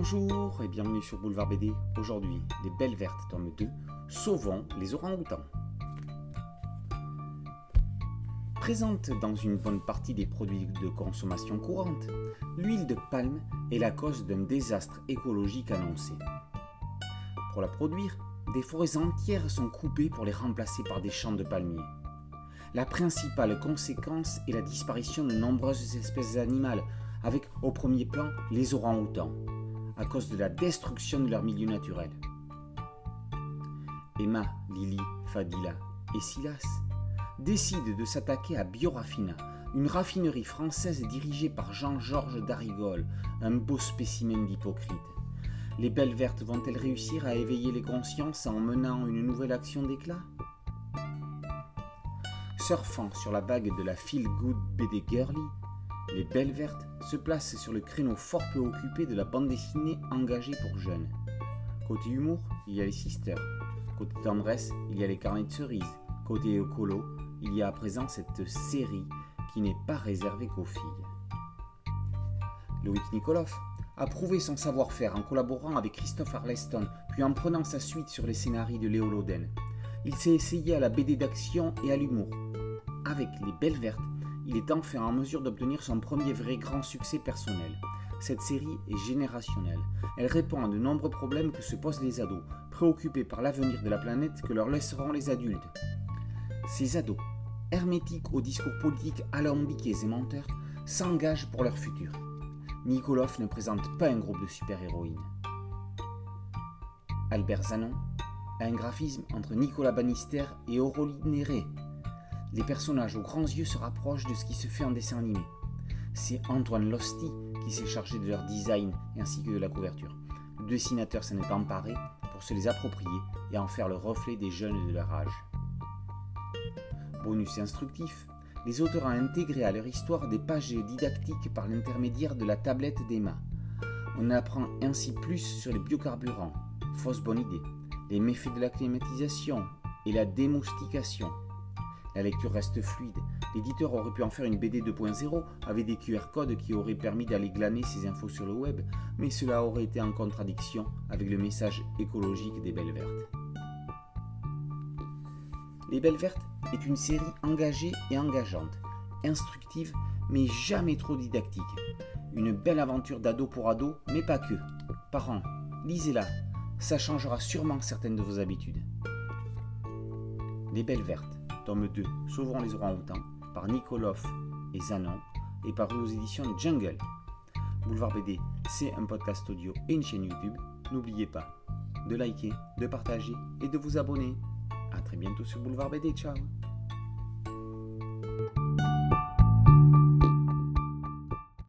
Bonjour et bienvenue sur Boulevard BD. Aujourd'hui, Les Belles Vertes, tome 2, Sauvons les orang-outans. Présente dans une bonne partie des produits de consommation courante, l'huile de palme est la cause d'un désastre écologique annoncé. Pour la produire, des forêts entières sont coupées pour les remplacer par des champs de palmiers. La principale conséquence est la disparition de nombreuses espèces animales, avec au premier plan les orang-outans, à cause de la destruction de leur milieu naturel. Emma, Lily, Fadila et Silas décident de s'attaquer à Biorafina, une raffinerie française dirigée par Jean-Georges Darigol, un beau spécimen d'hypocrite. Les belles vertes vont-elles réussir à éveiller les consciences en menant une nouvelle action d'éclat? Surfant sur la vague de la feel good BD girly, les Belles Vertes se placent sur le créneau fort peu occupé de la bande dessinée engagée pour jeunes. Côté humour, il y a les Sisters. Côté tendresse, il y a les carnets de cerises. Côté écolo, il y a à présent cette série qui n'est pas réservée qu'aux filles. Loïc Nikolov a prouvé son savoir-faire en collaborant avec Christophe Arleston, puis en prenant sa suite sur les scénarios de Léo Loden. Il s'est essayé à la BD d'action et à l'humour. Avec Les Belles Vertes, il est enfin en mesure d'obtenir son premier vrai grand succès personnel. Cette série est générationnelle. Elle répond à de nombreux problèmes que se posent les ados, préoccupés par l'avenir de la planète que leur laisseront les adultes. Ces ados, hermétiques aux discours politiques alambiqués et menteurs, s'engagent pour leur futur. Nikolov ne présente pas un groupe de super-héroïnes. Albert Zanon a un graphisme entre Nicolas Bannister et Aurélie Néré, les personnages aux grands yeux se rapprochent de ce qui se fait en dessin animé. C'est Antoine Losty qui s'est chargé de leur design ainsi que de la couverture. Le dessinateur s'en est emparé pour se les approprier et en faire le reflet des jeunes de leur âge. Bonus instructif, les auteurs ont intégré à leur histoire des pages didactiques par l'intermédiaire de la tablette d'Emma. On apprend ainsi plus sur les biocarburants, fausse bonne idée, les méfaits de la climatisation et la démoustication. La lecture reste fluide. L'éditeur aurait pu en faire une BD 2.0 avec des QR codes qui auraient permis d'aller glaner ces infos sur le web, mais cela aurait été en contradiction avec le message écologique des Belles Vertes. Les Belles Vertes est une série engagée et engageante, instructive mais jamais trop didactique. Une belle aventure d'ado pour ado, mais pas que. Parents, lisez-la, ça changera sûrement certaines de vos habitudes. Les Belles Vertes tome 2, Sauvons les orang-outans, par Nikolov et Zanon, et paru aux éditions Jungle. Boulevard BD, c'est un podcast audio et une chaîne YouTube. N'oubliez pas de liker, de partager et de vous abonner. A très bientôt sur Boulevard BD. Ciao